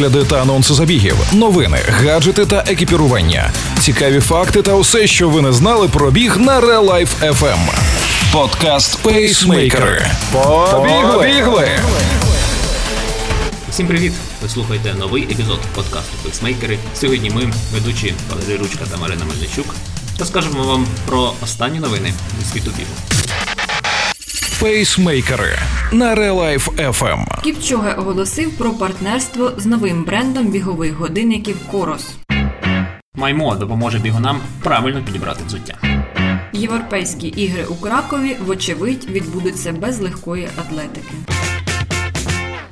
огляди та анонси забігів, новини, гаджети та екіпірування, цікаві факти та усе, що ви не знали про біг на Real Life FM. Подкаст Пейсмейкери. Побігли! Всім привіт! Ви слухаєте новий епізод подкасту Пейсмейкери. Сьогодні ми, ведучі Валерій Ручка та Марина Мельничук, розкажемо вам про останні новини зі світу бігу. Пейсмейкери на Relife FM. Кіпчоге оголосив про партнерство з новим брендом бігових годинників COROS. Mymo допоможе бігунам правильно підібрати взуття. Європейські ігри у Кракові, вочевидь, відбудуться без легкої атлетики.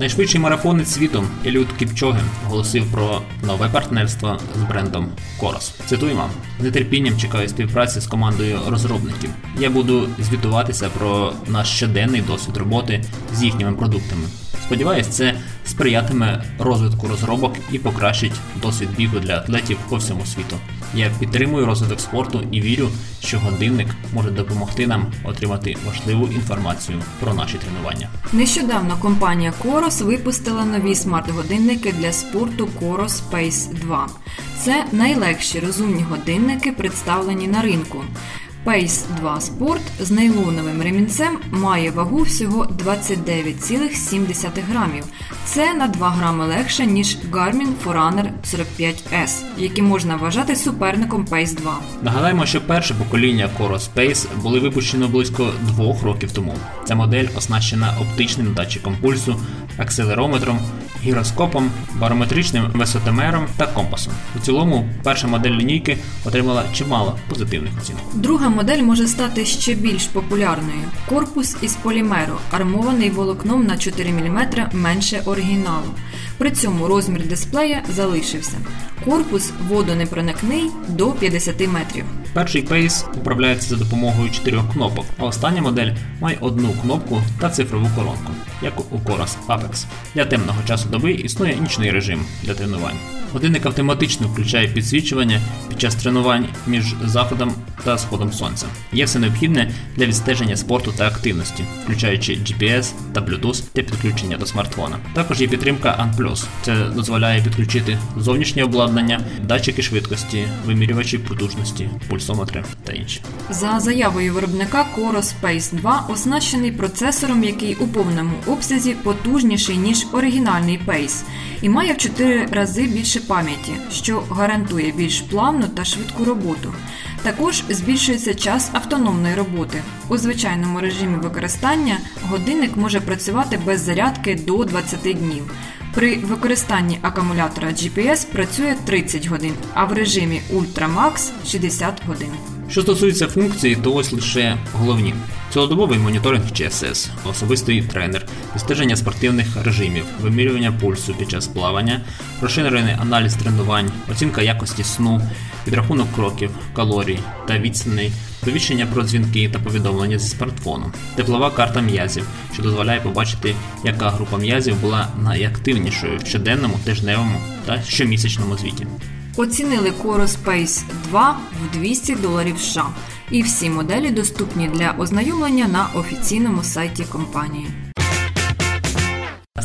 Найшвидший марафонець світу Еліуд Кіпчоге оголосив про нове партнерство з брендом COROS. Цитуємо з нетерпінням чекаю співпраці з командою розробників. Я буду звітуватися про наш щоденний досвід роботи з їхніми продуктами. Сподіваюсь, це сприятиме розвитку розробок і покращить досвід бігу для атлетів по всьому світу. Я підтримую розвиток спорту і вірю, що годинник може допомогти нам отримати важливу інформацію про наші тренування. Нещодавно компанія Coros випустила нові смарт-годинники для спорту Coros Space 2. Це найлегші розумні годинники, представлені на ринку. Pace 2 Sport з нейлоновим ремінцем має вагу всього 29,7 грамів. Це на 2 грами легше, ніж Garmin Forerunner 45S, який можна вважати суперником Pace 2. Нагадаємо, що перше покоління Coro Space були випущено близько двох років тому. Ця модель оснащена оптичним датчиком пульсу, акселерометром, гіроскопом, барометричним висотомером та компасом. У цілому, перша модель лінійки отримала чимало позитивних оцінок. Друга модель може стати ще більш популярною. Корпус із полімеру, армований волокном на 4 мм менше оригіналу. При цьому розмір дисплея залишився. Корпус водонепроникний до 50 метрів. Перший Pace управляється за допомогою чотирьох кнопок, а остання модель має одну кнопку та цифрову колонку, як у Coros Apex. Для темного часу доби існує нічний режим для тренувань. Годинник автоматично включає підсвічування під час тренувань між заходом та сходом сонця. Є все необхідне для відстеження спорту та активності, включаючи GPS та Bluetooth для підключення до смартфона. Також є підтримка ANT+. Це дозволяє підключити зовнішнє обладнання, датчики швидкості, вимірювачі потужності, пульсометри та інші. За заявою виробника Coros Space 2 оснащений процесором, який у повному обсязі потужніший ніж оригінальний Pace, і має в 4 рази більше пам'яті, що гарантує більш плавну та швидку роботу. Також збільшується час автономної роботи. У звичайному режимі використання годинник може працювати без зарядки до 20 днів. При використанні акумулятора GPS працює 30 годин, а в режимі Ultra Max 60 годин. Що стосується функцій, то ось лише головні: цілодобовий моніторинг GSS, особистий тренер, відстеження спортивних режимів, вимірювання пульсу під час плавання, розширений аналіз тренувань, оцінка якості сну, підрахунок кроків, калорій та відстаней, довіщення про дзвінки та повідомлення зі смартфону, теплова карта м'язів, що дозволяє побачити, яка група м'язів була найактивнішою в щоденному, тижневому та щомісячному звіті. Оцінили Coro Space 2 в 200 доларів США, і всі моделі доступні для ознайомлення на офіційному сайті компанії.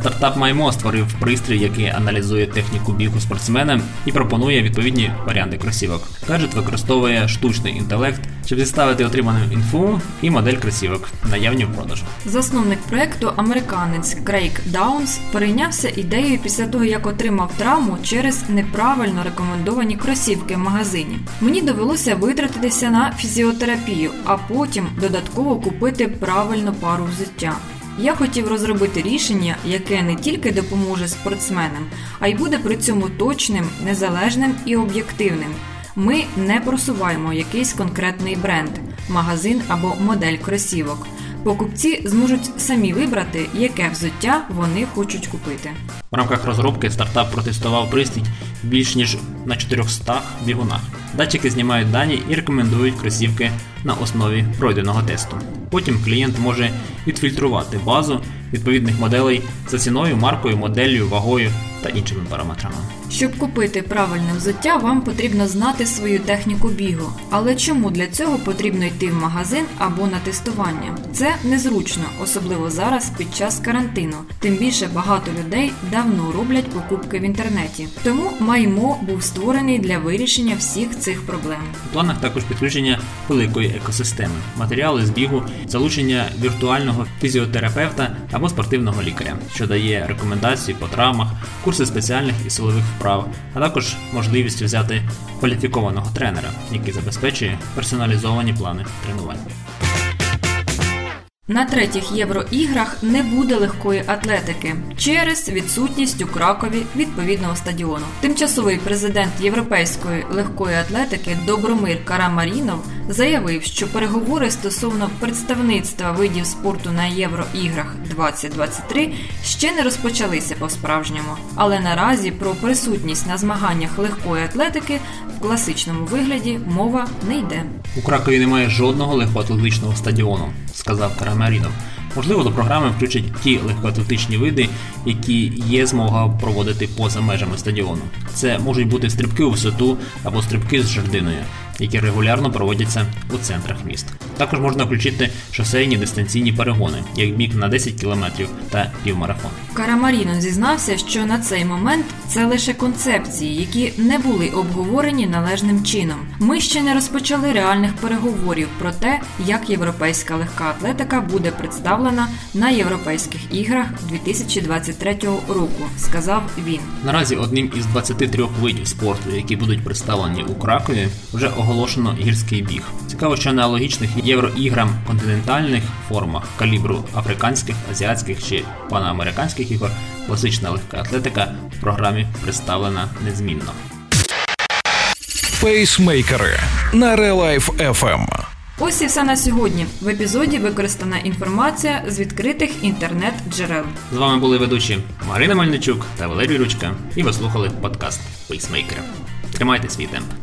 Стартап Маймо створив пристрій, який аналізує техніку бігу спортсмена і пропонує відповідні варіанти кросівок. Гаджет використовує штучний інтелект, щоб зіставити отриману інфу і модель кросівок, наявні в продажу. Засновник проекту, американець Крейг Даунс, перейнявся ідеєю після того, як отримав травму через неправильно рекомендовані кросівки в магазині. Мені довелося витратитися на фізіотерапію, а потім додатково купити правильну пару взуття. Я хотів розробити рішення, яке не тільки допоможе спортсменам, а й буде при цьому точним, незалежним і об'єктивним. Ми не просуваємо якийсь конкретний бренд, магазин або модель кросівок. Покупці зможуть самі вибрати, яке взуття вони хочуть купити. В рамках розробки стартап протестував пристрій більш ніж на 400 бігунах. Датчики знімають дані і рекомендують кросівки на основі пройденого тесту. Потім клієнт може відфільтрувати базу відповідних моделей за ціною, маркою, моделлю, вагою та іншими параметрами. Щоб купити правильне взуття, вам потрібно знати свою техніку бігу. Але чому для цього потрібно йти в магазин або на тестування? Це незручно, особливо зараз під час карантину. Тим більше багато людей давно роблять покупки в інтернеті. Тому маймо був створений для вирішення всіх цих проблем. У планах також підключення великої екосистеми, матеріали з бігу, залучення віртуального фізіотерапевта або спортивного лікаря, що дає рекомендації по травмах, курси спеціальних і силових вправ, а також можливість взяти кваліфікованого тренера, який забезпечує персоналізовані плани тренувань. На третіх євроіграх не буде легкої атлетики через відсутність у Кракові відповідного стадіону. Тимчасовий президент європейської легкої атлетики Добромир Карамарінов заявив, що переговори стосовно представництва видів спорту на євроіграх 2023 ще не розпочалися по-справжньому, але наразі про присутність на змаганнях легкої атлетики в класичному вигляді мова не йде. У Кракові немає жодного легкоатлетичного стадіону, сказав Карамарінов. Можливо, до програми включать ті легкоатлетичні види, які є змога проводити поза межами стадіону. Це можуть бути стрибки у висоту або стрибки з жердиною, які регулярно проводяться у центрах міст. Також можна включити шосейні дистанційні перегони, як біг на 10 км та півмарафон. Карамаріно зізнався, що на цей момент це лише концепції, які не були обговорені належним чином. Ми ще не розпочали реальних переговорів про те, як європейська легка атлетика буде представлена на європейських іграх 2023 року, сказав він. Наразі одним із 23 видів спорту, які будуть представлені у Кракові, вже оголошено гірський біг. Цікаво, що аналогічних євроіграм континентальних форумах калібру африканських, азіатських чи панамериканських ігор класична легка атлетика в програмі представлена незмінно. Пейсмейкери на Relife FM. Ось і все на сьогодні. В епізоді використана інформація з відкритих інтернет-джерел. З вами були ведучі Марина Мельничук та Валерій Ручка, і ви слухали подкаст Пейсмейкери. Тримайте свій темп.